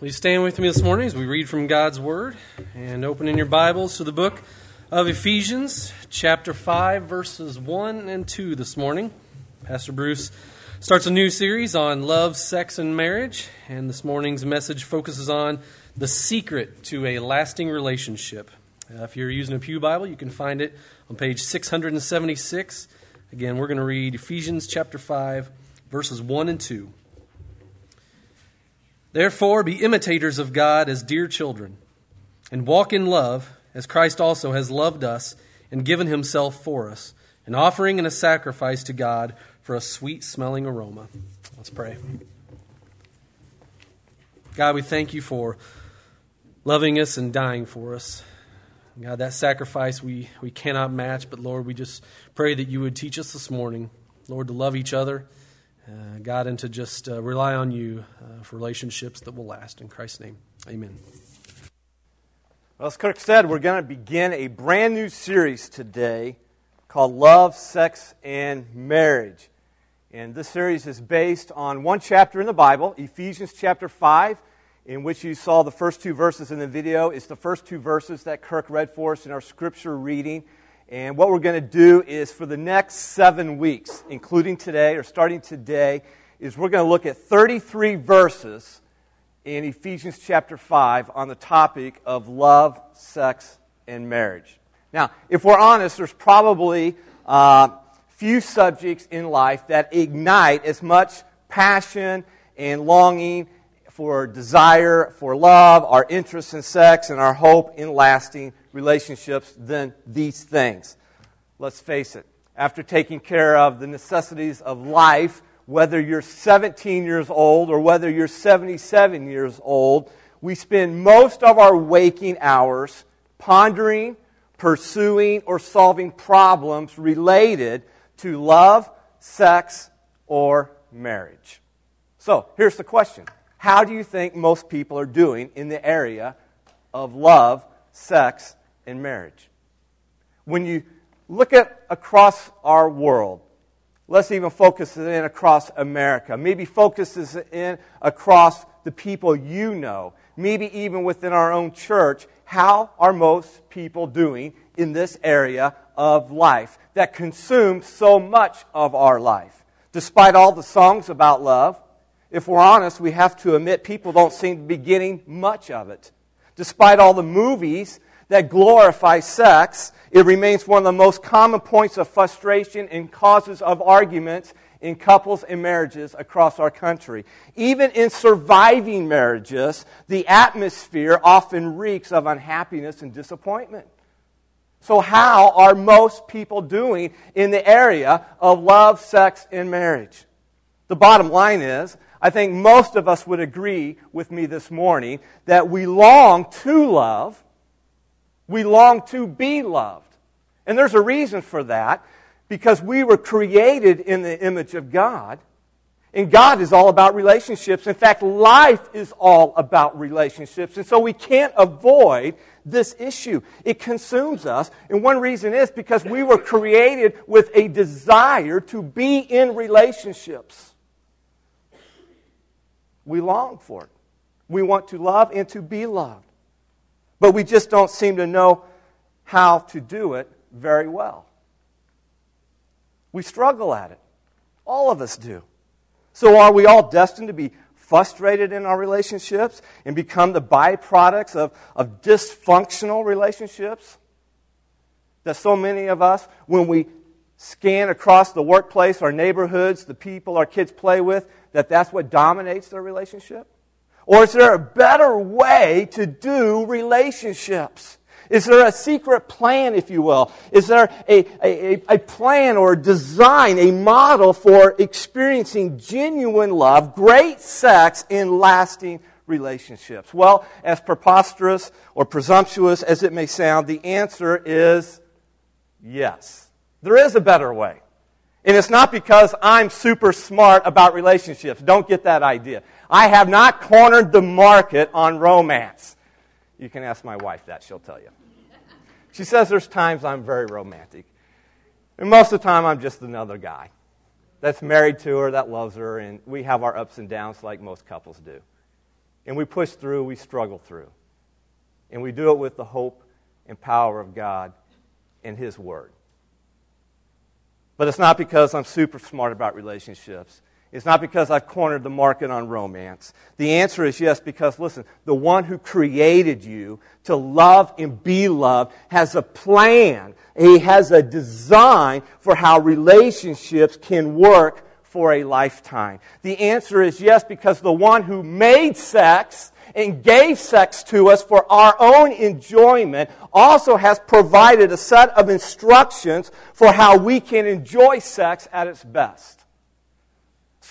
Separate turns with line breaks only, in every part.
Please stand with me this morning as we read from God's Word and open in your Bibles to the book of Ephesians, chapter 5, verses 1 and 2 this morning. Pastor Bruce starts a new series on love, sex, and marriage, and this morning's message focuses on the secret to a lasting relationship. Uh, if you're using a Pew Bible, you can find it on page 676. Again, we're going to read Ephesians chapter 5, verses 1 and 2. Therefore, be imitators of God as dear children, and walk in love, as Christ also has loved us and given himself for us, an offering and a sacrifice to God for a sweet smelling aroma. Let's pray. God, we thank you for loving us and dying for us. God, that sacrifice we, we cannot match, but Lord, we just pray that you would teach us this morning, Lord, to love each other uh, God, and to just uh, rely on you uh, for relationships that will last. In Christ's name, amen.
Well, as Kirk said, we're going to begin a brand new series today called Love, Sex, and Marriage. And this series is based on one chapter in the Bible, Ephesians chapter 5, in which you saw the first two verses in the video. It's the first two verses that Kirk read for us in our scripture reading. And what we're going to do is for the next seven weeks, including today or starting today, is we're going to look at 33 verses in Ephesians chapter 5 on the topic of love, sex, and marriage. Now, if we're honest, there's probably uh, few subjects in life that ignite as much passion and longing for desire for love, our interest in sex, and our hope in lasting relationships than these things. Let's face it. After taking care of the necessities of life, whether you're 17 years old or whether you're 77 years old, we spend most of our waking hours pondering, pursuing, or solving problems related to love, sex, or marriage. So, here's the question How do you think most people are doing in the area of love, sex, in marriage. When you look at across our world, let's even focus it in across America. Maybe focus it in across the people you know. Maybe even within our own church. How are most people doing in this area of life that consumes so much of our life? Despite all the songs about love, if we're honest, we have to admit people don't seem to be getting much of it. Despite all the movies that glorify sex, it remains one of the most common points of frustration and causes of arguments in couples and marriages across our country. Even in surviving marriages, the atmosphere often reeks of unhappiness and disappointment. So, how are most people doing in the area of love, sex, and marriage? The bottom line is, I think most of us would agree with me this morning that we long to love, we long to be loved. And there's a reason for that because we were created in the image of God. And God is all about relationships. In fact, life is all about relationships. And so we can't avoid this issue. It consumes us. And one reason is because we were created with a desire to be in relationships. We long for it. We want to love and to be loved but we just don't seem to know how to do it very well. We struggle at it. All of us do. So, are we all destined to be frustrated in our relationships and become the byproducts of, of dysfunctional relationships? That so many of us, when we scan across the workplace, our neighborhoods, the people our kids play with, that that's what dominates their relationship? Or is there a better way to do relationships? Is there a secret plan, if you will? Is there a, a, a plan or a design, a model for experiencing genuine love, great sex, and lasting relationships? Well, as preposterous or presumptuous as it may sound, the answer is yes. There is a better way. And it's not because I'm super smart about relationships. Don't get that idea. I have not cornered the market on romance. You can ask my wife that, she'll tell you. She says there's times I'm very romantic. And most of the time I'm just another guy that's married to her, that loves her, and we have our ups and downs like most couples do. And we push through, we struggle through. And we do it with the hope and power of God and His Word. But it's not because I'm super smart about relationships. It's not because I've cornered the market on romance. The answer is yes, because listen, the one who created you to love and be loved has a plan. He has a design for how relationships can work for a lifetime. The answer is yes, because the one who made sex and gave sex to us for our own enjoyment also has provided a set of instructions for how we can enjoy sex at its best.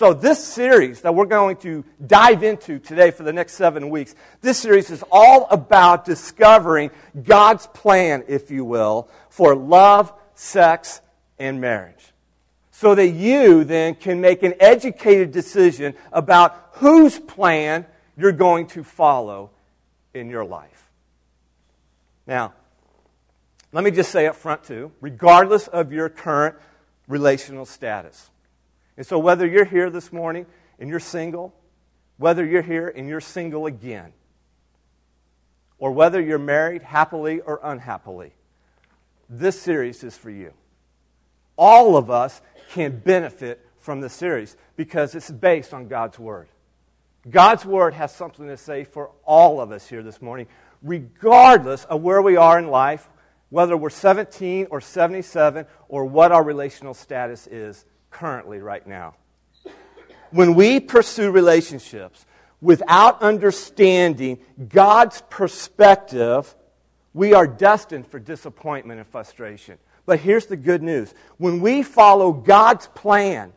So, this series that we're going to dive into today for the next seven weeks, this series is all about discovering God's plan, if you will, for love, sex, and marriage. So that you then can make an educated decision about whose plan you're going to follow in your life. Now, let me just say up front, too, regardless of your current relational status, and so, whether you're here this morning and you're single, whether you're here and you're single again, or whether you're married happily or unhappily, this series is for you. All of us can benefit from this series because it's based on God's Word. God's Word has something to say for all of us here this morning, regardless of where we are in life, whether we're 17 or 77, or what our relational status is currently, right now. When we pursue relationships without understanding God's perspective, we are destined for disappointment and frustration. But here's the good news when we follow God's plan,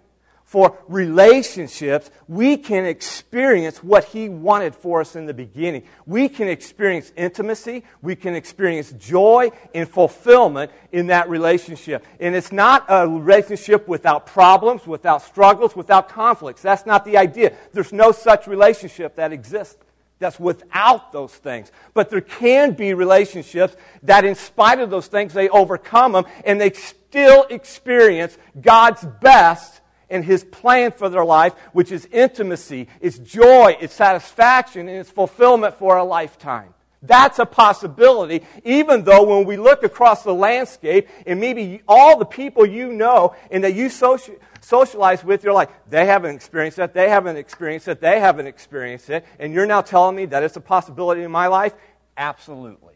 for relationships, we can experience what He wanted for us in the beginning. We can experience intimacy, we can experience joy and fulfillment in that relationship. And it's not a relationship without problems, without struggles, without conflicts. That's not the idea. There's no such relationship that exists that's without those things. But there can be relationships that, in spite of those things, they overcome them and they still experience God's best and His plan for their life, which is intimacy, it's joy, it's satisfaction, and it's fulfillment for a lifetime. That's a possibility, even though when we look across the landscape and maybe all the people you know and that you social, socialize with, you're like, they haven't experienced that, they haven't experienced it, they haven't experienced it, and you're now telling me that it's a possibility in my life? Absolutely.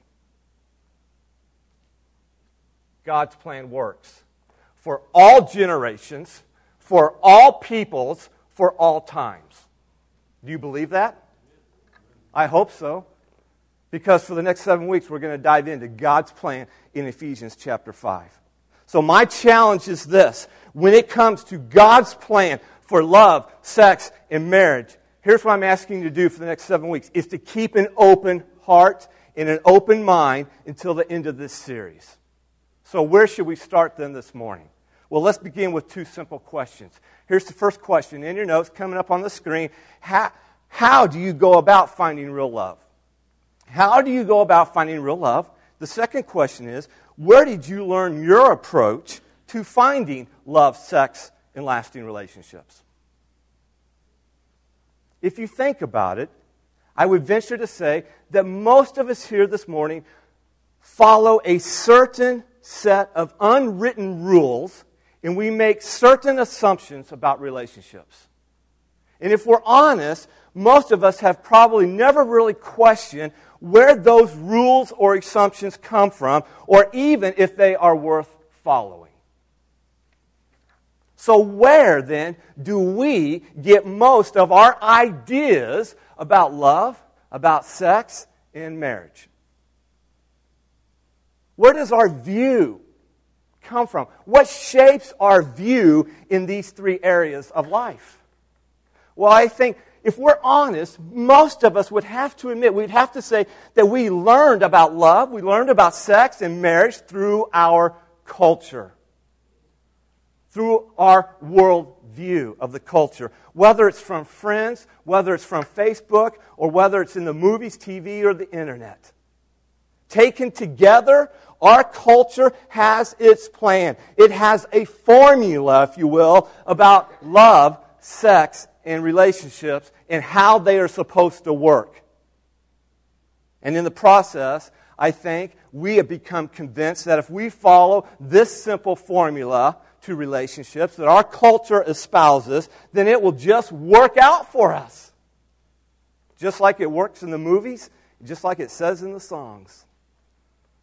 God's plan works for all generations for all peoples, for all times. Do you believe that? I hope so. Because for the next seven weeks, we're going to dive into God's plan in Ephesians chapter 5. So, my challenge is this when it comes to God's plan for love, sex, and marriage, here's what I'm asking you to do for the next seven weeks is to keep an open heart and an open mind until the end of this series. So, where should we start then this morning? Well, let's begin with two simple questions. Here's the first question in your notes coming up on the screen. How, how do you go about finding real love? How do you go about finding real love? The second question is where did you learn your approach to finding love, sex, and lasting relationships? If you think about it, I would venture to say that most of us here this morning follow a certain set of unwritten rules and we make certain assumptions about relationships. And if we're honest, most of us have probably never really questioned where those rules or assumptions come from, or even if they are worth following. So, where then do we get most of our ideas about love, about sex, and marriage? Where does our view come from? What shapes our view in these three areas of life? Well, I think if we're honest, most of us would have to admit, we'd have to say that we learned about love, we learned about sex and marriage through our culture, through our worldview of the culture. Whether it's from friends, whether it's from Facebook, or whether it's in the movies, TV, or the internet. Taken together, our culture has its plan. It has a formula, if you will, about love, sex, and relationships and how they are supposed to work. And in the process, I think we have become convinced that if we follow this simple formula to relationships that our culture espouses, then it will just work out for us. Just like it works in the movies, just like it says in the songs.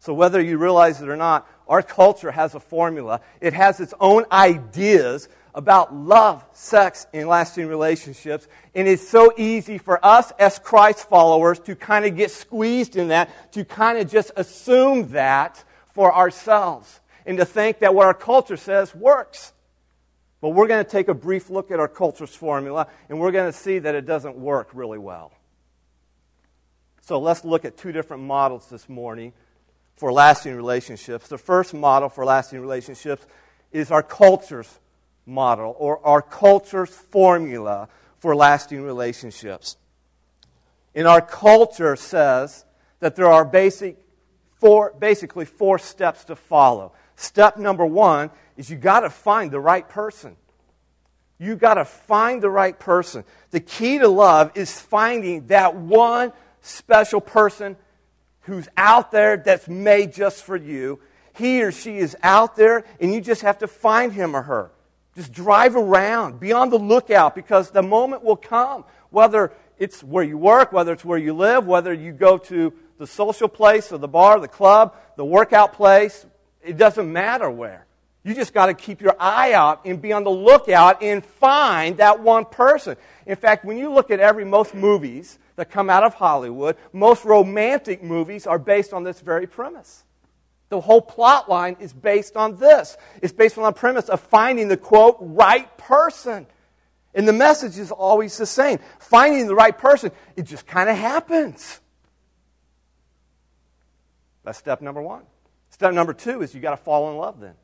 So, whether you realize it or not, our culture has a formula. It has its own ideas about love, sex, and lasting relationships. And it's so easy for us as Christ followers to kind of get squeezed in that, to kind of just assume that for ourselves, and to think that what our culture says works. But we're going to take a brief look at our culture's formula, and we're going to see that it doesn't work really well. So let's look at two different models this morning for lasting relationships. The first model for lasting relationships is our culture's model or our culture's formula for lasting relationships. And our culture says that there are basic four, basically four steps to follow. Step number one is you got to find the right person. You got to find the right person. The key to love is finding that one special person who's out there that's made just for you. He or she is out there, and you just have to find him or her. Just drive around, be on the lookout, because the moment will come, whether it's where you work, whether it's where you live, whether you go to the social place or the bar, the club, the workout place, it doesn't matter where. You just got to keep your eye out and be on the lookout and find that one person. In fact, when you look at every most movies that come out of Hollywood, most romantic movies are based on this very premise. The whole plot line is based on this. It's based on the premise of finding the quote, right person. And the message is always the same. Finding the right person, it just kind of happens. That's step number one. Step number two is you got to fall in love then.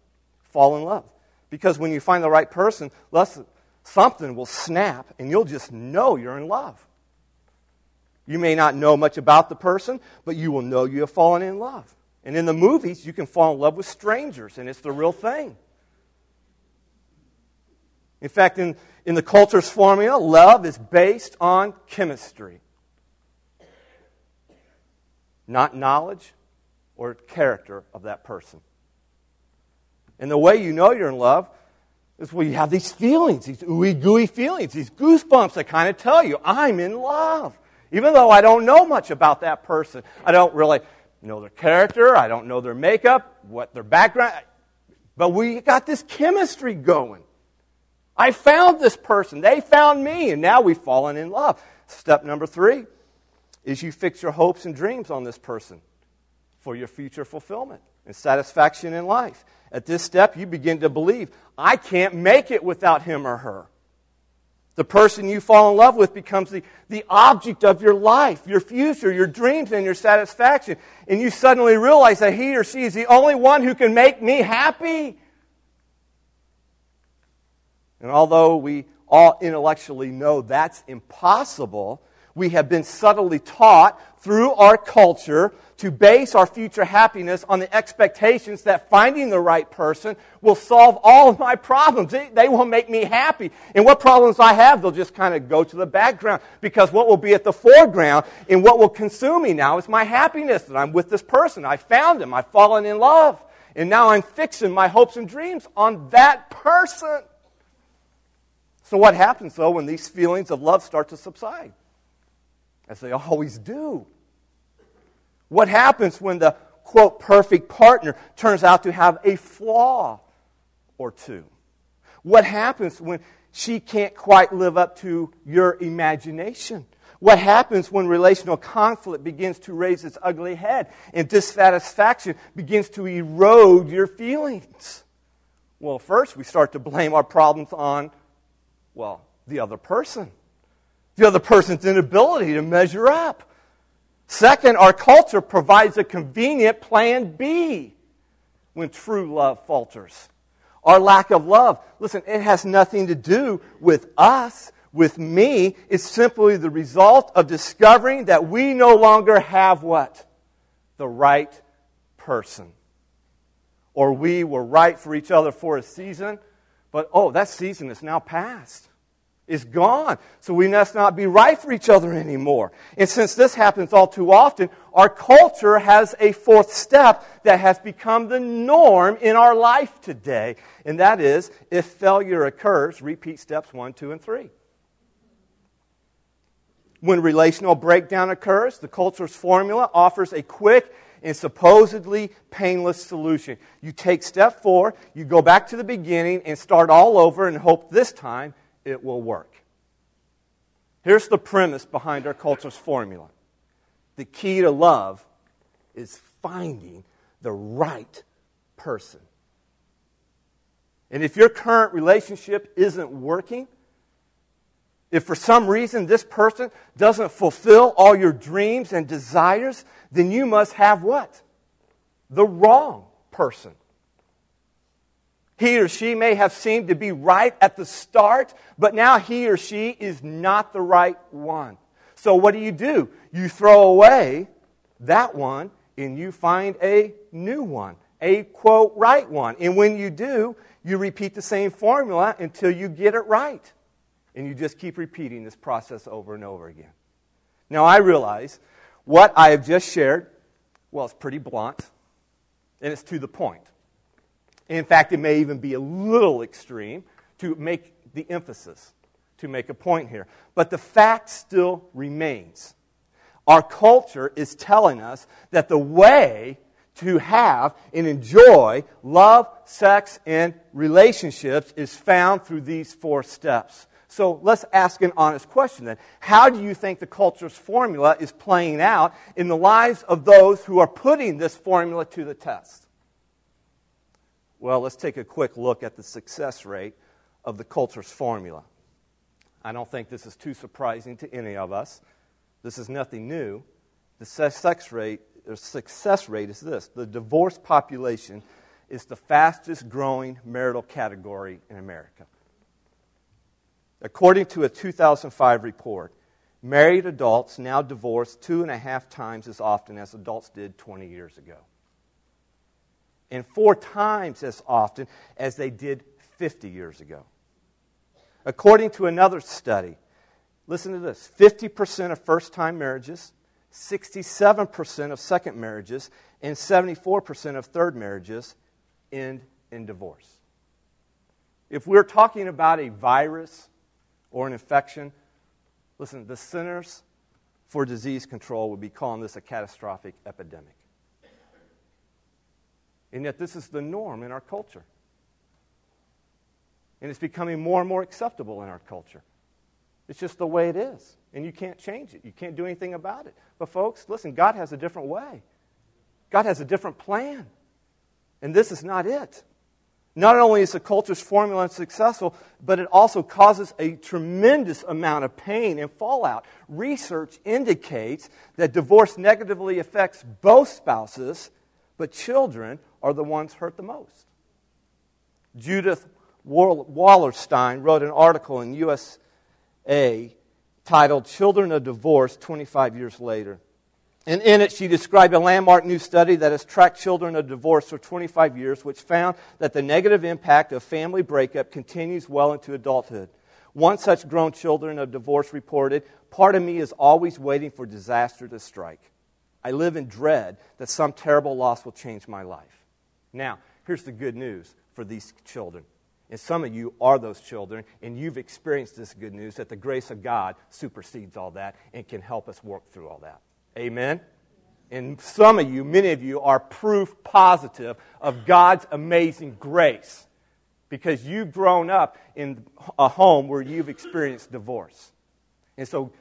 Fall in love. Because when you find the right person, something will snap and you'll just know you're in love. You may not know much about the person, but you will know you have fallen in love. And in the movies, you can fall in love with strangers, and it's the real thing. In fact, in, in the culture's formula, love is based on chemistry, not knowledge or character of that person. And the way you know you're in love is when you have these feelings, these ooey gooey feelings, these goosebumps that kind of tell you, I'm in love. Even though I don't know much about that person, I don't really know their character, I don't know their makeup, what their background, but we got this chemistry going. I found this person, they found me, and now we've fallen in love. Step number three is you fix your hopes and dreams on this person for your future fulfillment and satisfaction in life. At this step, you begin to believe, I can't make it without him or her. The person you fall in love with becomes the, the object of your life, your future, your dreams, and your satisfaction. And you suddenly realize that he or she is the only one who can make me happy. And although we all intellectually know that's impossible, we have been subtly taught through our culture to base our future happiness on the expectations that finding the right person will solve all of my problems. They, they will make me happy. And what problems I have, they'll just kind of go to the background because what will be at the foreground and what will consume me now is my happiness that I'm with this person. I found him. I've fallen in love. And now I'm fixing my hopes and dreams on that person. So, what happens though when these feelings of love start to subside? As they always do. What happens when the quote perfect partner turns out to have a flaw or two? What happens when she can't quite live up to your imagination? What happens when relational conflict begins to raise its ugly head and dissatisfaction begins to erode your feelings? Well, first, we start to blame our problems on, well, the other person the other person's inability to measure up. Second, our culture provides a convenient plan B when true love falters. Our lack of love, listen, it has nothing to do with us, with me. It's simply the result of discovering that we no longer have what? The right person. Or we were right for each other for a season, but oh, that season is now past. Is gone. So we must not be right for each other anymore. And since this happens all too often, our culture has a fourth step that has become the norm in our life today. And that is if failure occurs, repeat steps one, two, and three. When relational breakdown occurs, the culture's formula offers a quick and supposedly painless solution. You take step four, you go back to the beginning and start all over and hope this time it will work. Here's the premise behind our culture's formula the key to love is finding the right person. And if your current relationship isn't working, if for some reason this person doesn't fulfill all your dreams and desires, then you must have what? The wrong person. He or she may have seemed to be right at the start, but now he or she is not the right one. So what do you do? You throw away that one and you find a new one, a quote, right one. And when you do, you repeat the same formula until you get it right. And you just keep repeating this process over and over again. Now, I realize what I have just shared, well, it's pretty blunt and it's to the point. In fact, it may even be a little extreme to make the emphasis, to make a point here. But the fact still remains. Our culture is telling us that the way to have and enjoy love, sex, and relationships is found through these four steps. So let's ask an honest question then. How do you think the culture's formula is playing out in the lives of those who are putting this formula to the test? Well, let's take a quick look at the success rate of the culture's formula. I don't think this is too surprising to any of us. This is nothing new. The sex rate, success rate is this the divorce population is the fastest growing marital category in America. According to a 2005 report, married adults now divorce two and a half times as often as adults did 20 years ago and four times as often as they did 50 years ago. According to another study, listen to this 50% of first time marriages, 67% of second marriages, and 74% of third marriages end in divorce. If we're talking about a virus or an infection, listen, the Centers for Disease Control would be calling this a catastrophic epidemic. And yet, this is the norm in our culture. And it's becoming more and more acceptable in our culture. It's just the way it is. And you can't change it. You can't do anything about it. But, folks, listen, God has a different way, God has a different plan. And this is not it. Not only is the culture's formula unsuccessful, but it also causes a tremendous amount of pain and fallout. Research indicates that divorce negatively affects both spouses, but children are the ones hurt the most. Judith Wallerstein wrote an article in USA titled Children of Divorce 25 Years Later. And in it, she described a landmark new study that has tracked children of divorce for 25 years, which found that the negative impact of family breakup continues well into adulthood. One such grown children of divorce reported, Part of me is always waiting for disaster to strike. I live in dread that some terrible loss will change my life. Now, here's the good news for these children. And some of you are those children, and you've experienced this good news that the grace of God supersedes all that and can help us work through all that. Amen? And some of you, many of you, are proof positive of God's amazing grace because you've grown up in a home where you've experienced divorce. And so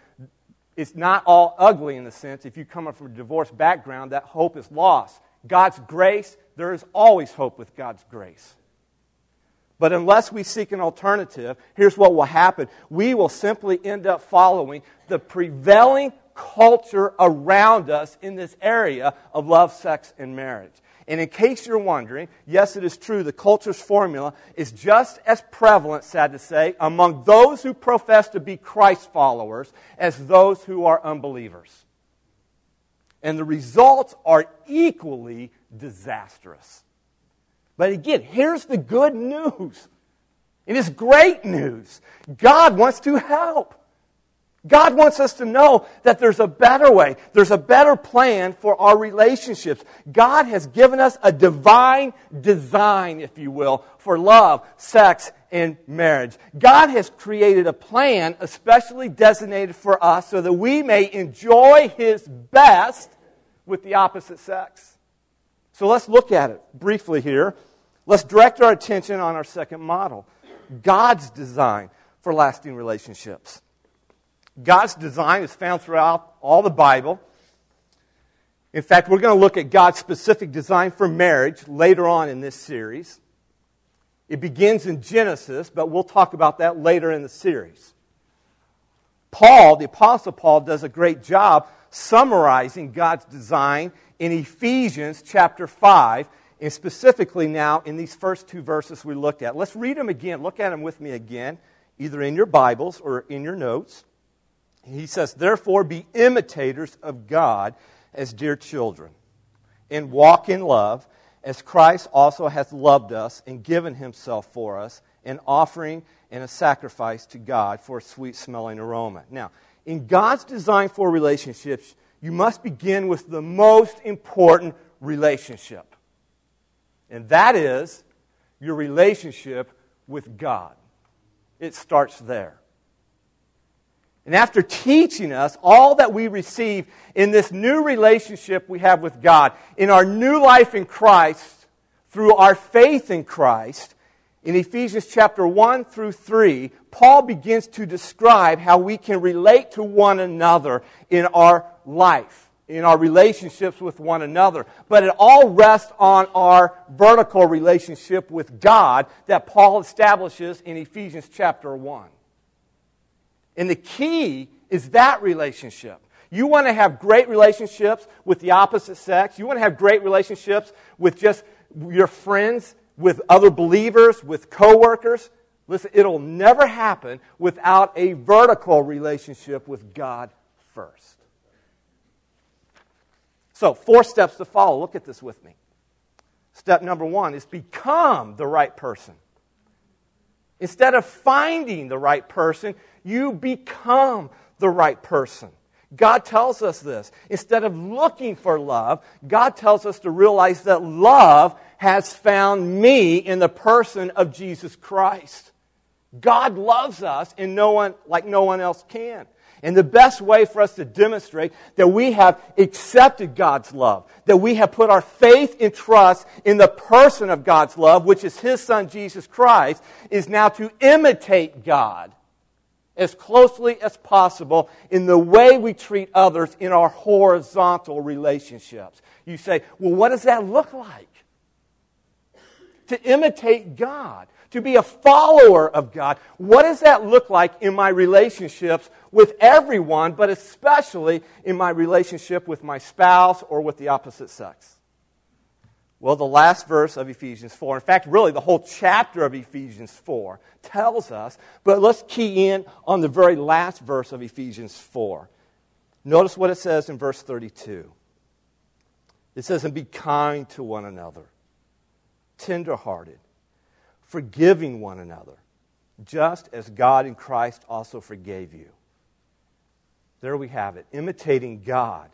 it's not all ugly in the sense if you come from a divorce background, that hope is lost. God's grace there is always hope with God's grace. But unless we seek an alternative, here's what will happen. We will simply end up following the prevailing culture around us in this area of love, sex, and marriage. And in case you're wondering, yes, it is true, the culture's formula is just as prevalent, sad to say, among those who profess to be Christ followers as those who are unbelievers. And the results are equally disastrous. But again, here's the good news it's great news. God wants to help. God wants us to know that there's a better way. There's a better plan for our relationships. God has given us a divine design, if you will, for love, sex, and marriage. God has created a plan especially designated for us so that we may enjoy His best with the opposite sex. So let's look at it briefly here. Let's direct our attention on our second model God's design for lasting relationships. God's design is found throughout all the Bible. In fact, we're going to look at God's specific design for marriage later on in this series. It begins in Genesis, but we'll talk about that later in the series. Paul, the Apostle Paul, does a great job summarizing God's design in Ephesians chapter 5, and specifically now in these first two verses we looked at. Let's read them again. Look at them with me again, either in your Bibles or in your notes. He says, Therefore, be imitators of God as dear children, and walk in love, as Christ also hath loved us and given himself for us, an offering and a sacrifice to God for a sweet smelling aroma. Now, in God's design for relationships, you must begin with the most important relationship, and that is your relationship with God. It starts there. And after teaching us all that we receive in this new relationship we have with God, in our new life in Christ, through our faith in Christ, in Ephesians chapter 1 through 3, Paul begins to describe how we can relate to one another in our life, in our relationships with one another. But it all rests on our vertical relationship with God that Paul establishes in Ephesians chapter 1. And the key is that relationship. You want to have great relationships with the opposite sex. You want to have great relationships with just your friends, with other believers, with coworkers. Listen, it'll never happen without a vertical relationship with God first. So, four steps to follow. Look at this with me. Step number one is become the right person. Instead of finding the right person, you become the right person. God tells us this. Instead of looking for love, God tells us to realize that love has found me in the person of Jesus Christ. God loves us and no one like no one else can. And the best way for us to demonstrate that we have accepted God's love, that we have put our faith and trust in the person of God's love, which is His Son Jesus Christ, is now to imitate God as closely as possible in the way we treat others in our horizontal relationships. You say, well, what does that look like? To imitate God, to be a follower of God. What does that look like in my relationships with everyone, but especially in my relationship with my spouse or with the opposite sex? Well, the last verse of Ephesians 4, in fact, really the whole chapter of Ephesians 4 tells us, but let's key in on the very last verse of Ephesians 4. Notice what it says in verse 32. It says, And be kind to one another, tenderhearted, forgiving one another, just as God in Christ also forgave you. There we have it. Imitating God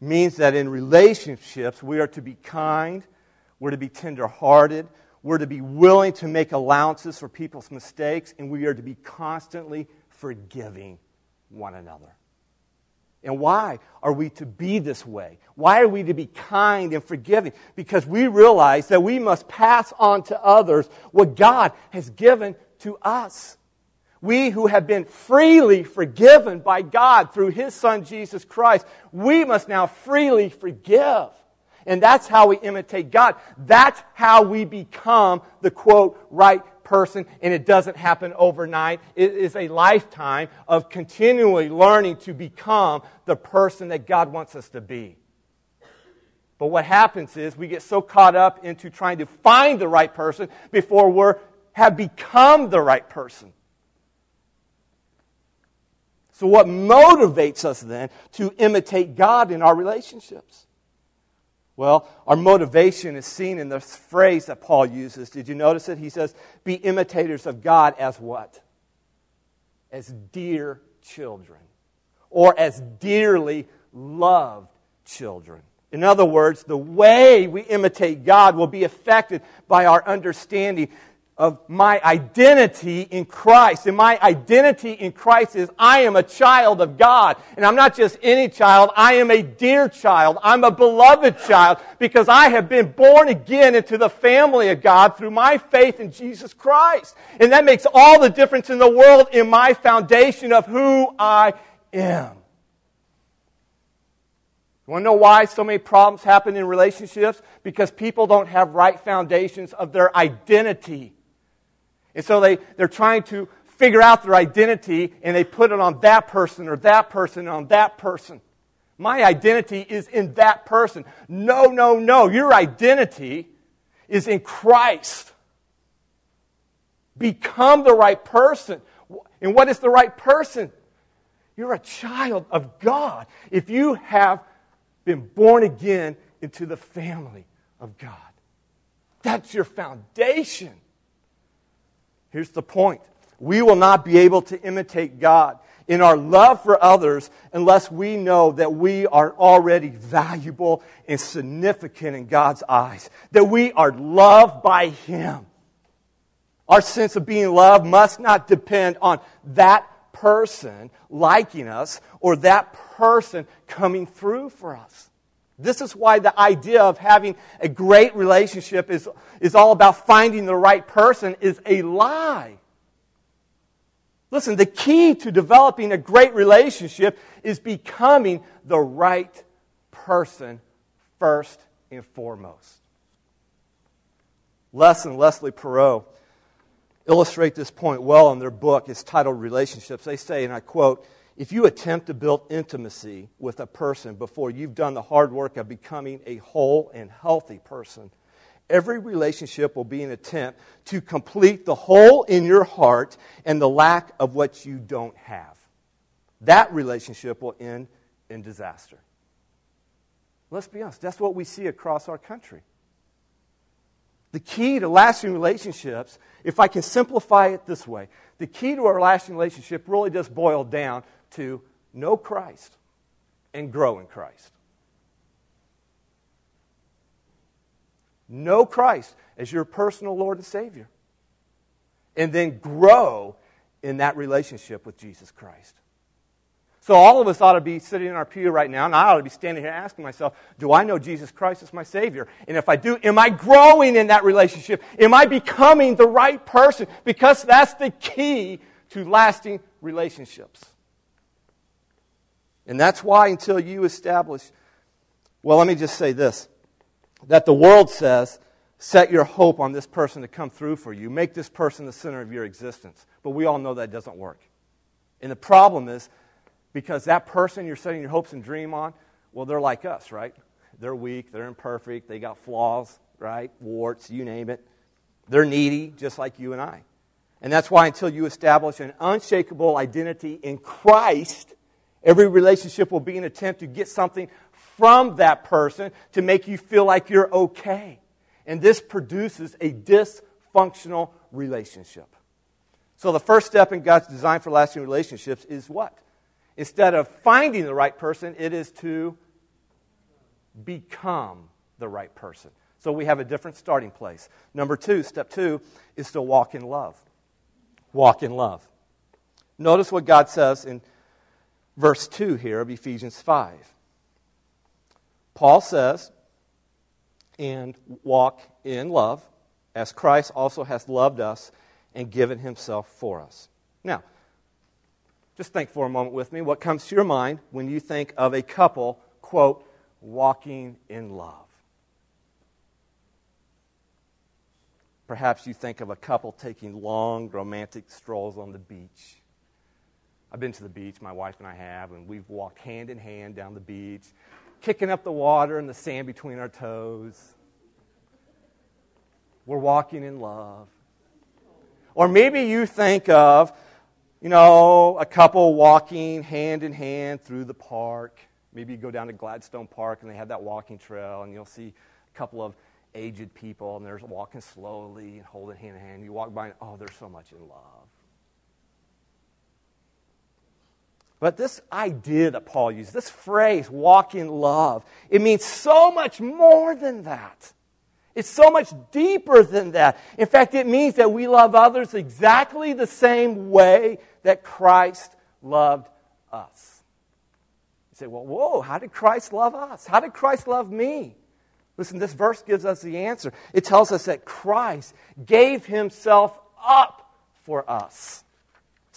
means that in relationships we are to be kind we're to be tenderhearted. We're to be willing to make allowances for people's mistakes, and we are to be constantly forgiving one another. And why are we to be this way? Why are we to be kind and forgiving? Because we realize that we must pass on to others what God has given to us. We who have been freely forgiven by God through His Son Jesus Christ, we must now freely forgive. And that's how we imitate God. That's how we become the quote, right person. And it doesn't happen overnight. It is a lifetime of continually learning to become the person that God wants us to be. But what happens is we get so caught up into trying to find the right person before we have become the right person. So, what motivates us then to imitate God in our relationships? Well, our motivation is seen in the phrase that Paul uses. Did you notice it? He says, Be imitators of God as what? As dear children, or as dearly loved children. In other words, the way we imitate God will be affected by our understanding of my identity in Christ. And my identity in Christ is I am a child of God. And I'm not just any child, I am a dear child. I'm a beloved child because I have been born again into the family of God through my faith in Jesus Christ. And that makes all the difference in the world in my foundation of who I am. You want to know why so many problems happen in relationships? Because people don't have right foundations of their identity. And so they, they're trying to figure out their identity and they put it on that person or that person on that person. My identity is in that person. No, no, no. Your identity is in Christ. Become the right person. And what is the right person? You're a child of God. If you have been born again into the family of God. That's your foundation. Here's the point we will not be able to imitate God in our love for others unless we know that we are already valuable and significant in God's eyes, that we are loved by Him. Our sense of being loved must not depend on that person liking us or that person coming through for us. This is why the idea of having a great relationship is, is all about finding the right person is a lie. Listen, the key to developing a great relationship is becoming the right person first and foremost. Les and Leslie Parrott illustrate this point well in their book. It's titled Relationships. They say, and I quote, if you attempt to build intimacy with a person before you've done the hard work of becoming a whole and healthy person, every relationship will be an attempt to complete the hole in your heart and the lack of what you don't have. That relationship will end in disaster. Let's be honest, that's what we see across our country. The key to lasting relationships, if I can simplify it this way, the key to our lasting relationship really does boil down to know Christ and grow in Christ. Know Christ as your personal Lord and Savior. And then grow in that relationship with Jesus Christ. So, all of us ought to be sitting in our pew right now, and I ought to be standing here asking myself, Do I know Jesus Christ as my Savior? And if I do, am I growing in that relationship? Am I becoming the right person? Because that's the key to lasting relationships. And that's why, until you establish, well, let me just say this that the world says, set your hope on this person to come through for you, make this person the center of your existence. But we all know that doesn't work. And the problem is, because that person you're setting your hopes and dream on, well, they're like us, right? They're weak, they're imperfect, they got flaws, right? Warts, you name it. They're needy, just like you and I. And that's why until you establish an unshakable identity in Christ, Every relationship will be an attempt to get something from that person to make you feel like you're okay. And this produces a dysfunctional relationship. So, the first step in God's design for lasting relationships is what? Instead of finding the right person, it is to become the right person. So, we have a different starting place. Number two, step two, is to walk in love. Walk in love. Notice what God says in verse 2 here of Ephesians 5. Paul says, and walk in love, as Christ also has loved us and given himself for us. Now, just think for a moment with me. What comes to your mind when you think of a couple, quote, walking in love? Perhaps you think of a couple taking long romantic strolls on the beach I've been to the beach, my wife and I have, and we've walked hand in hand down the beach, kicking up the water and the sand between our toes. We're walking in love. Or maybe you think of, you know, a couple walking hand in hand through the park. Maybe you go down to Gladstone Park and they have that walking trail, and you'll see a couple of aged people, and they're walking slowly and holding hand in hand. You walk by, and oh, they're so much in love. But this idea that Paul used, this phrase, walk in love, it means so much more than that. It's so much deeper than that. In fact, it means that we love others exactly the same way that Christ loved us. You say, well, whoa, how did Christ love us? How did Christ love me? Listen, this verse gives us the answer. It tells us that Christ gave himself up for us.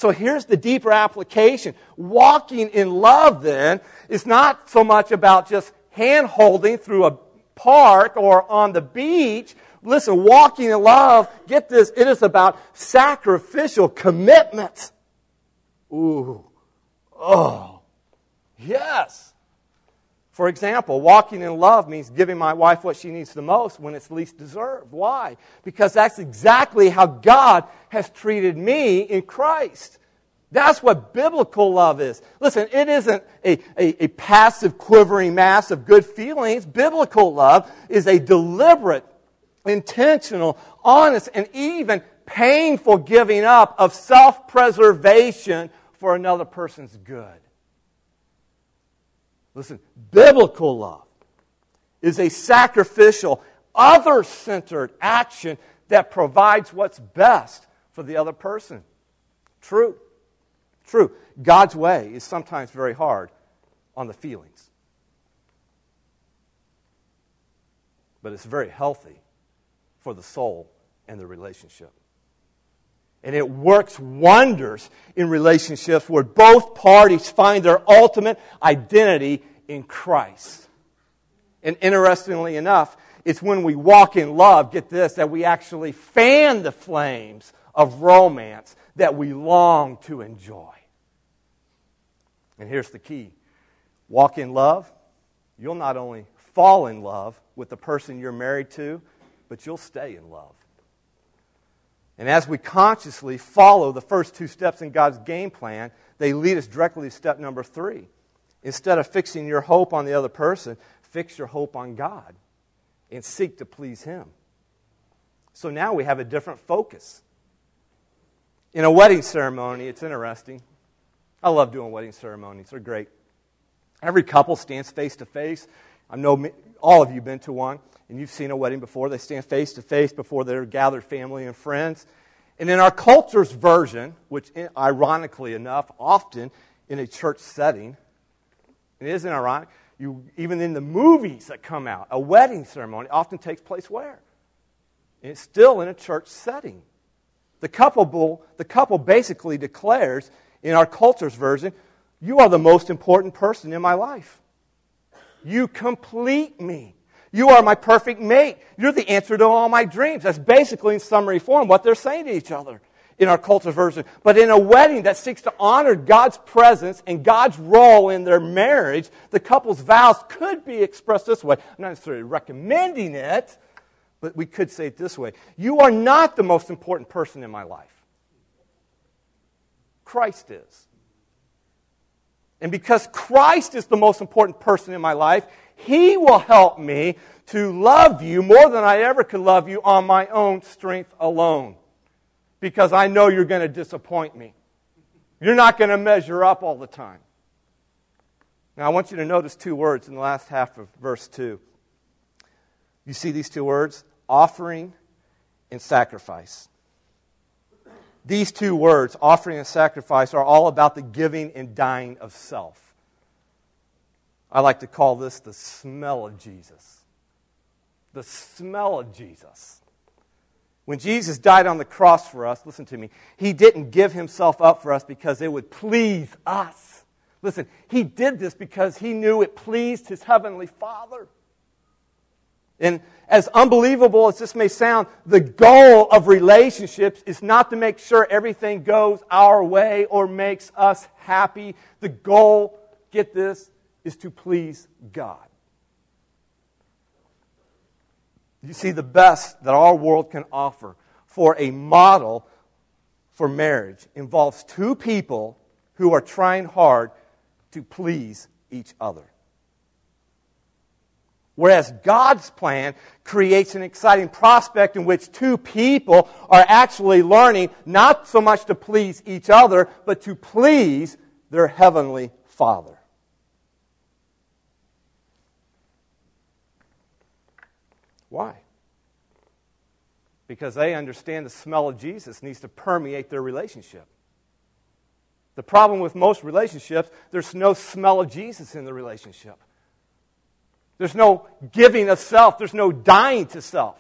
So here's the deeper application. Walking in love, then, is not so much about just hand holding through a park or on the beach. Listen, walking in love, get this, it is about sacrificial commitment. Ooh. Oh. Yes. For example, walking in love means giving my wife what she needs the most when it's least deserved. Why? Because that's exactly how God has treated me in Christ. That's what biblical love is. Listen, it isn't a, a, a, passive, quivering mass of good feelings. Biblical love is a deliberate, intentional, honest, and even painful giving up of self preservation for another person's good. Listen, biblical love is a sacrificial, other centered action that provides what's best for the other person. True. True. God's way is sometimes very hard on the feelings. But it's very healthy for the soul and the relationship. And it works wonders in relationships where both parties find their ultimate identity in Christ. And interestingly enough, it's when we walk in love, get this, that we actually fan the flames of romance that we long to enjoy. And here's the key walk in love, you'll not only fall in love with the person you're married to, but you'll stay in love. And as we consciously follow the first two steps in God's game plan, they lead us directly to step number three. Instead of fixing your hope on the other person, fix your hope on God and seek to please Him. So now we have a different focus. In a wedding ceremony, it's interesting. I love doing wedding ceremonies, they're great. Every couple stands face to face. I know all of you have been to one and you've seen a wedding before. They stand face to face before their gathered family and friends. And in our culture's version, which ironically enough, often in a church setting, it isn't ironic, you, even in the movies that come out, a wedding ceremony often takes place where? And it's still in a church setting. The couple, the couple basically declares, in our culture's version, you are the most important person in my life. You complete me. You are my perfect mate. You're the answer to all my dreams. That's basically, in summary form, what they're saying to each other in our culture version. But in a wedding that seeks to honor God's presence and God's role in their marriage, the couple's vows could be expressed this way. I'm not necessarily recommending it, but we could say it this way You are not the most important person in my life, Christ is. And because Christ is the most important person in my life, he will help me to love you more than I ever could love you on my own strength alone. Because I know you're going to disappoint me. You're not going to measure up all the time. Now, I want you to notice two words in the last half of verse 2. You see these two words? Offering and sacrifice. These two words, offering and sacrifice, are all about the giving and dying of self. I like to call this the smell of Jesus. The smell of Jesus. When Jesus died on the cross for us, listen to me, he didn't give himself up for us because it would please us. Listen, he did this because he knew it pleased his heavenly Father. And as unbelievable as this may sound, the goal of relationships is not to make sure everything goes our way or makes us happy. The goal, get this, is to please God. You see, the best that our world can offer for a model for marriage involves two people who are trying hard to please each other. Whereas God's plan creates an exciting prospect in which two people are actually learning not so much to please each other, but to please their heavenly Father. Why? Because they understand the smell of Jesus needs to permeate their relationship. The problem with most relationships, there's no smell of Jesus in the relationship. There's no giving of self, there's no dying to self.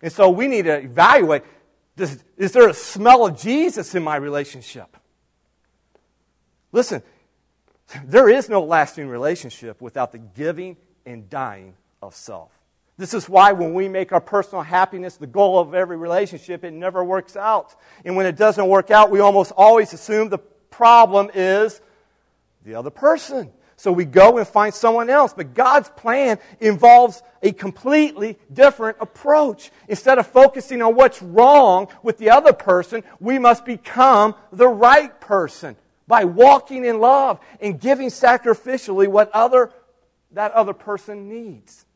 And so we need to evaluate does, is there a smell of Jesus in my relationship? Listen, there is no lasting relationship without the giving and dying of self. This is why when we make our personal happiness the goal of every relationship, it never works out. And when it doesn't work out, we almost always assume the problem is the other person. So we go and find someone else. But God's plan involves a completely different approach. Instead of focusing on what's wrong with the other person, we must become the right person by walking in love and giving sacrificially what other, that other person needs.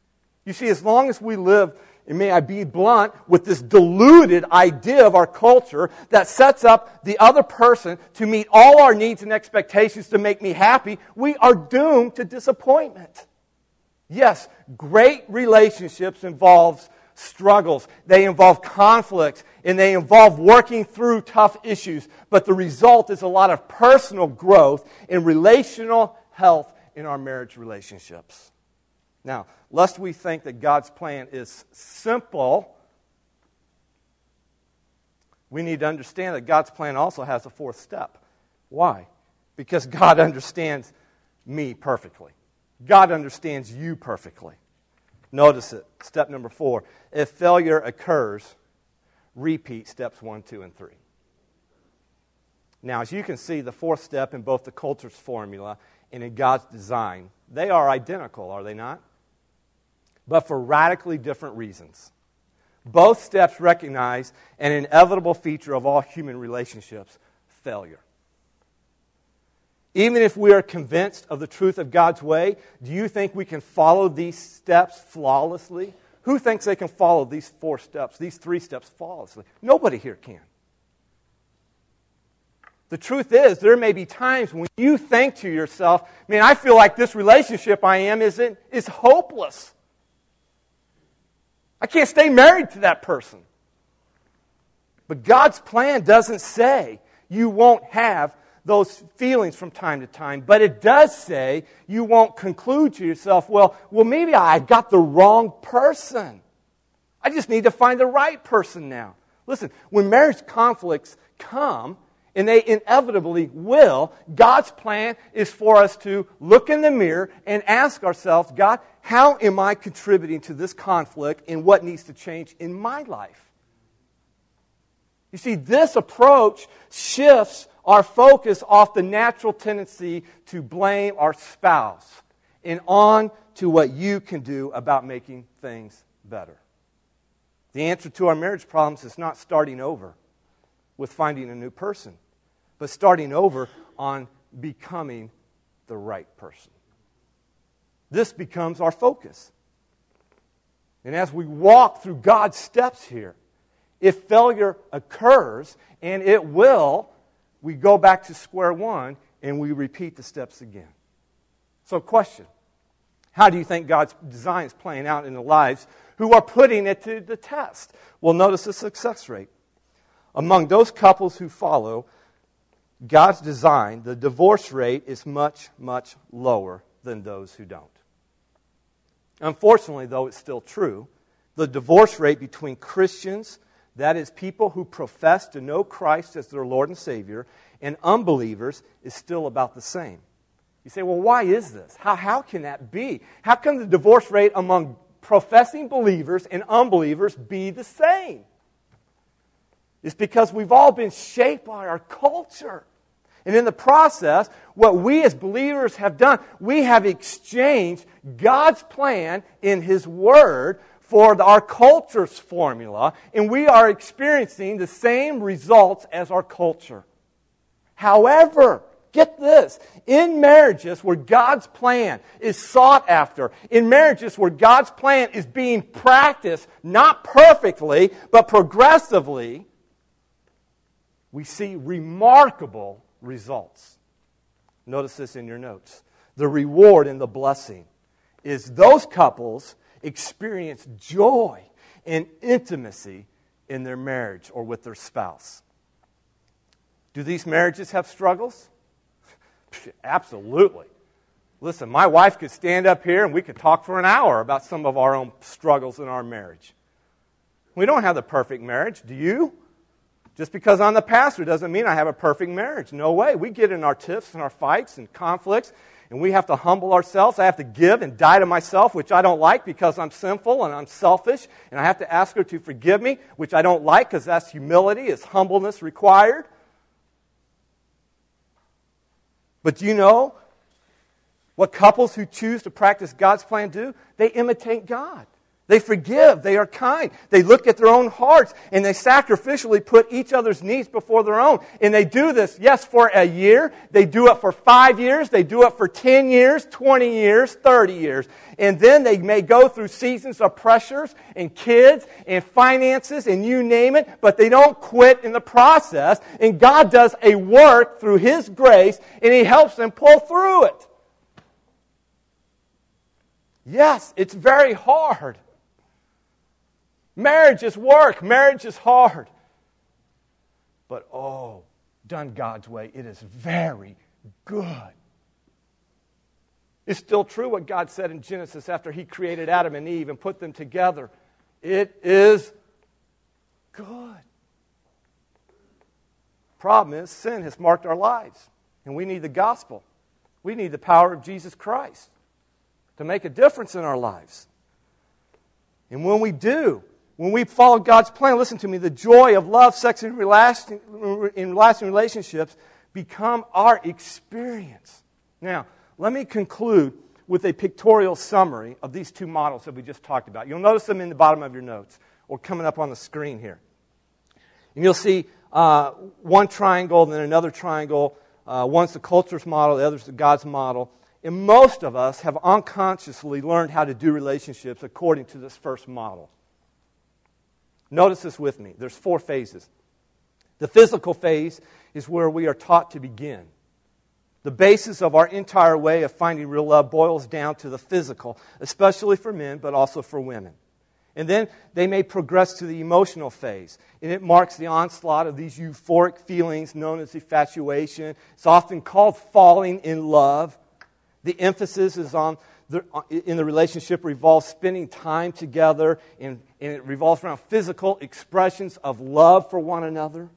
You see, as long as we live, and may I be blunt, with this deluded idea of our culture that sets up the other person to meet all our needs and expectations to make me happy, we are doomed to disappointment. Yes, great relationships involves struggles. They involve conflicts and they involve working through tough issues. But the result is a lot of personal growth and relational health in our marriage relationships. Now, lest we think that God's plan is simple, we need to understand that God's plan also has a fourth step. Why? Because God understands me perfectly. God understands you perfectly. Notice it. Step number four. If failure occurs, repeat steps one, two, and three. Now, as you can see, the fourth step in both the culture's formula and in God's design, they are identical, are they not? But for radically different reasons. Both steps recognize an inevitable feature of all human relationships failure. Even if we are convinced of the truth of God's way, do you think we can follow these steps flawlessly? Who thinks they can follow these four steps, these three steps flawlessly? Nobody here can. The truth is, there may be times when you think to yourself, man, I feel like this relationship I am is, is hopeless. I can't stay married to that person. But God's plan doesn't say you won't have those feelings from time to time, but it does say you won't conclude to yourself, well, well, maybe I got the wrong person. I just need to find the right person now. Listen, when marriage conflicts come, and they inevitably will, God's plan is for us to look in the mirror and ask ourselves, God, how am I contributing to this conflict and what needs to change in my life? You see, this approach shifts our focus off the natural tendency to blame our spouse and on to what you can do about making things better. The answer to our marriage problems is not starting over with finding a new person, but starting over on becoming the right person. This becomes our focus. And as we walk through God's steps here, if failure occurs, and it will, we go back to square one and we repeat the steps again. So, question How do you think God's design is playing out in the lives who are putting it to the test? Well, notice the success rate. Among those couples who follow God's design, the divorce rate is much, much lower than those who don't. Unfortunately, though, it's still true. The divorce rate between Christians, that is, people who profess to know Christ as their Lord and Savior, and unbelievers is still about the same. You say, well, why is this? How, how can that be? How can the divorce rate among professing believers and unbelievers be the same? It's because we've all been shaped by our culture. And in the process, what we as believers have done, we have exchanged God's plan in His Word for our culture's formula, and we are experiencing the same results as our culture. However, get this in marriages where God's plan is sought after, in marriages where God's plan is being practiced, not perfectly, but progressively, we see remarkable results. Notice this in your notes. The reward and the blessing is those couples experience joy and intimacy in their marriage or with their spouse. Do these marriages have struggles? Absolutely. Listen, my wife could stand up here and we could talk for an hour about some of our own struggles in our marriage. We don't have the perfect marriage. Do you? Just because I'm the pastor doesn't mean I have a perfect marriage. No way. We get in our tiffs and our fights and conflicts, and we have to humble ourselves. I have to give and die to myself, which I don't like because I'm sinful and I'm selfish, and I have to ask her to forgive me, which I don't like because that's humility, is humbleness required. But do you know what couples who choose to practice God's plan do? They imitate God. They forgive. They are kind. They look at their own hearts and they sacrificially put each other's needs before their own. And they do this, yes, for a year. They do it for five years. They do it for 10 years, 20 years, 30 years. And then they may go through seasons of pressures and kids and finances and you name it, but they don't quit in the process. And God does a work through His grace and He helps them pull through it. Yes, it's very hard. Marriage is work, marriage is hard. But oh, done God's way, it is very good. It's still true what God said in Genesis after He created Adam and Eve and put them together. It is good. Problem is, sin has marked our lives, and we need the gospel. We need the power of Jesus Christ to make a difference in our lives. And when we do, when we follow God's plan, listen to me, the joy of love, sex, and lasting, in lasting relationships become our experience. Now, let me conclude with a pictorial summary of these two models that we just talked about. You'll notice them in the bottom of your notes or coming up on the screen here. And you'll see uh, one triangle and then another triangle. Uh, one's the culture's model, the other's the God's model. And most of us have unconsciously learned how to do relationships according to this first model. Notice this with me. There's four phases. The physical phase is where we are taught to begin. The basis of our entire way of finding real love boils down to the physical, especially for men, but also for women. And then they may progress to the emotional phase. And it marks the onslaught of these euphoric feelings known as infatuation. It's often called falling in love. The emphasis is on Uh, in the relationship revolves spending time together, and, and it revolves around physical expressions of love for one another.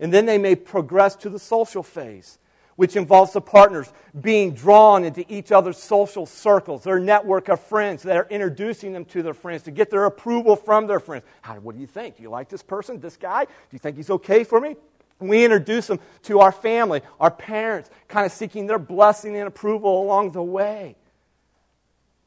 And then they may progress to the social phase, which involves the partners being drawn into each other's social circles, their network of friends. They're introducing them to their friends to get their approval from their friends. How, what do you think? Do you like this person, this guy? Do you think he's okay for me? We introduce them to our family, our parents, kind of seeking their blessing and approval along the way.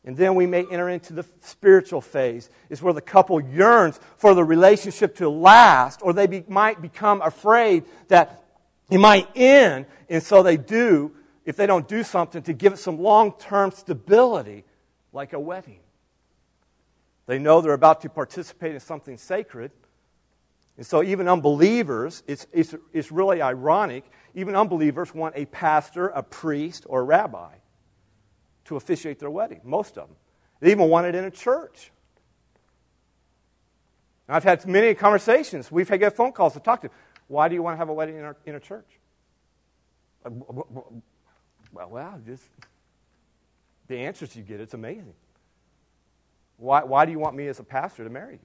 And then we may enter into the spiritual phase, is where the couple yearns for the relationship to last, or they be, might become afraid that it might end, and so they do, if they don't do something, to give it some long term stability, like a wedding. They know they're about to participate in something sacred. And so, even unbelievers, it's, it's, it's really ironic, even unbelievers want a pastor, a priest, or a rabbi to officiate their wedding, most of them. They even want it in a church. I've had many conversations. We've had phone calls to talk to. Why do you want to have a wedding in, our, in a church? Uh, well, well, just the answers you get, it's amazing. Why, why do you want me as a pastor to marry you?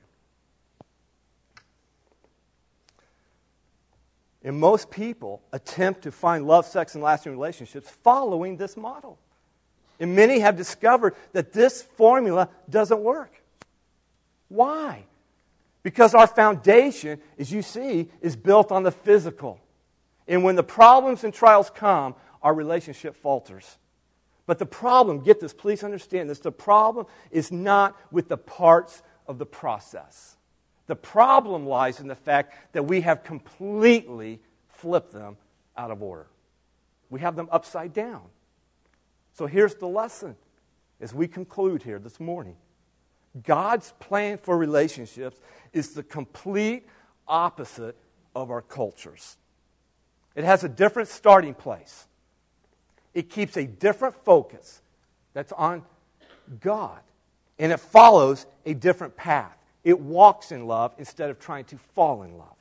And most people attempt to find love, sex, and lasting relationships following this model. And many have discovered that this formula doesn't work. Why? Because our foundation, as you see, is built on the physical. And when the problems and trials come, our relationship falters. But the problem, get this, please understand this, the problem is not with the parts of the process. The problem lies in the fact that we have completely flipped them out of order. We have them upside down. So here's the lesson as we conclude here this morning God's plan for relationships is the complete opposite of our cultures. It has a different starting place, it keeps a different focus that's on God, and it follows a different path. It walks in love instead of trying to fall in love.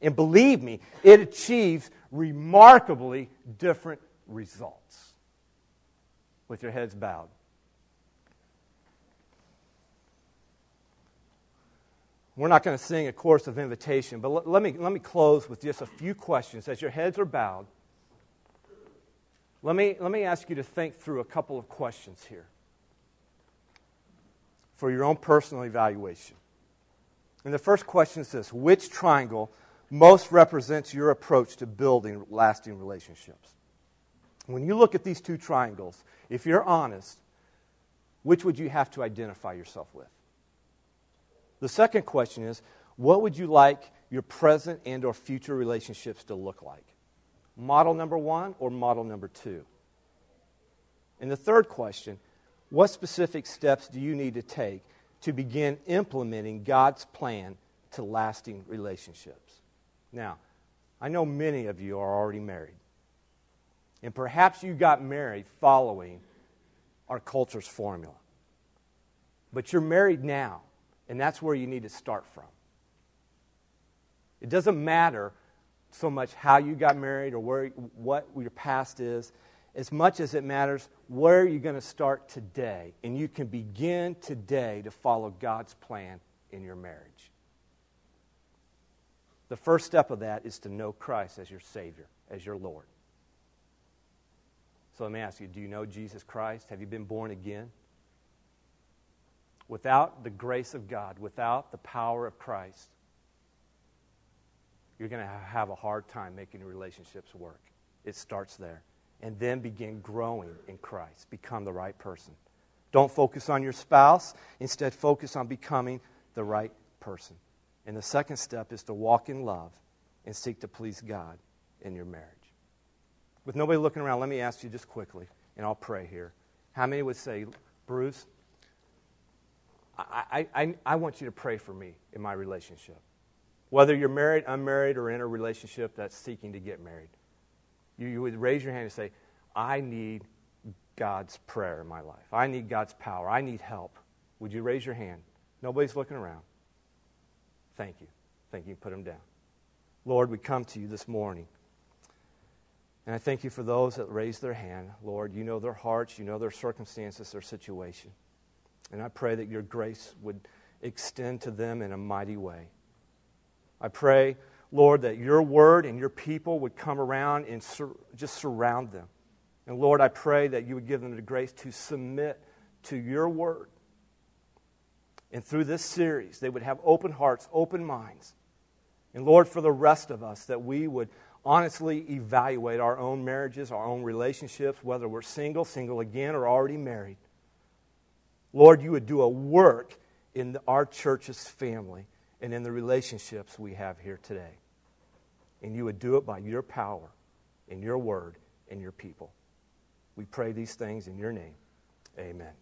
And believe me, it achieves remarkably different results. With your heads bowed. We're not going to sing a chorus of invitation, but let, me, let me close with just a few questions. As your heads are bowed, let me, let me ask you to think through a couple of questions here for your own personal evaluation. And the first question is this Which triangle most represents your approach to building lasting relationships? When you look at these two triangles, if you're honest, which would you have to identify yourself with? The second question is, what would you like your present and or future relationships to look like? Model number 1 or model number 2? And the third question, what specific steps do you need to take to begin implementing God's plan to lasting relationships? Now, I know many of you are already married. And perhaps you got married following our culture's formula. But you're married now. And that's where you need to start from. It doesn't matter so much how you got married or where, what your past is, as much as it matters where you're going to start today. And you can begin today to follow God's plan in your marriage. The first step of that is to know Christ as your Savior, as your Lord. So let me ask you do you know Jesus Christ? Have you been born again? without the grace of God, without the power of Christ, you're going to have a hard time making relationships work. It starts there. And then begin growing in Christ. Become the right person. Don't focus on your spouse. Instead, focus on becoming the right person. And the second step is to walk in love and seek to please God in your marriage. With nobody looking around, let me ask you just quickly, and I'll pray here. How many would say, Bruce, I, I, I want you to pray for me in my relationship. Whether you're married, unmarried, or in a relationship that's seeking to get married, you, you would raise your hand and say, I need God's prayer in my life. I need God's power. I need help. Would you raise your hand? Nobody's looking around. Thank you. Thank you. Put them down. Lord, we come to you this morning. And I thank you for those that raised their hand. Lord, you know their hearts, you know their circumstances, their situation. And I pray that your grace would extend to them in a mighty way. I pray, Lord, that your word and your people would come around and sur- just surround them. And Lord, I pray that you would give them the grace to submit to your word. And through this series, they would have open hearts, open minds. And Lord, for the rest of us, that we would honestly evaluate our own marriages, our own relationships, whether we're single, single again, or already married. Lord, you would do a work in our church's family and in the relationships we have here today. And you would do it by your power, in your word, and your people. We pray these things in your name. Amen.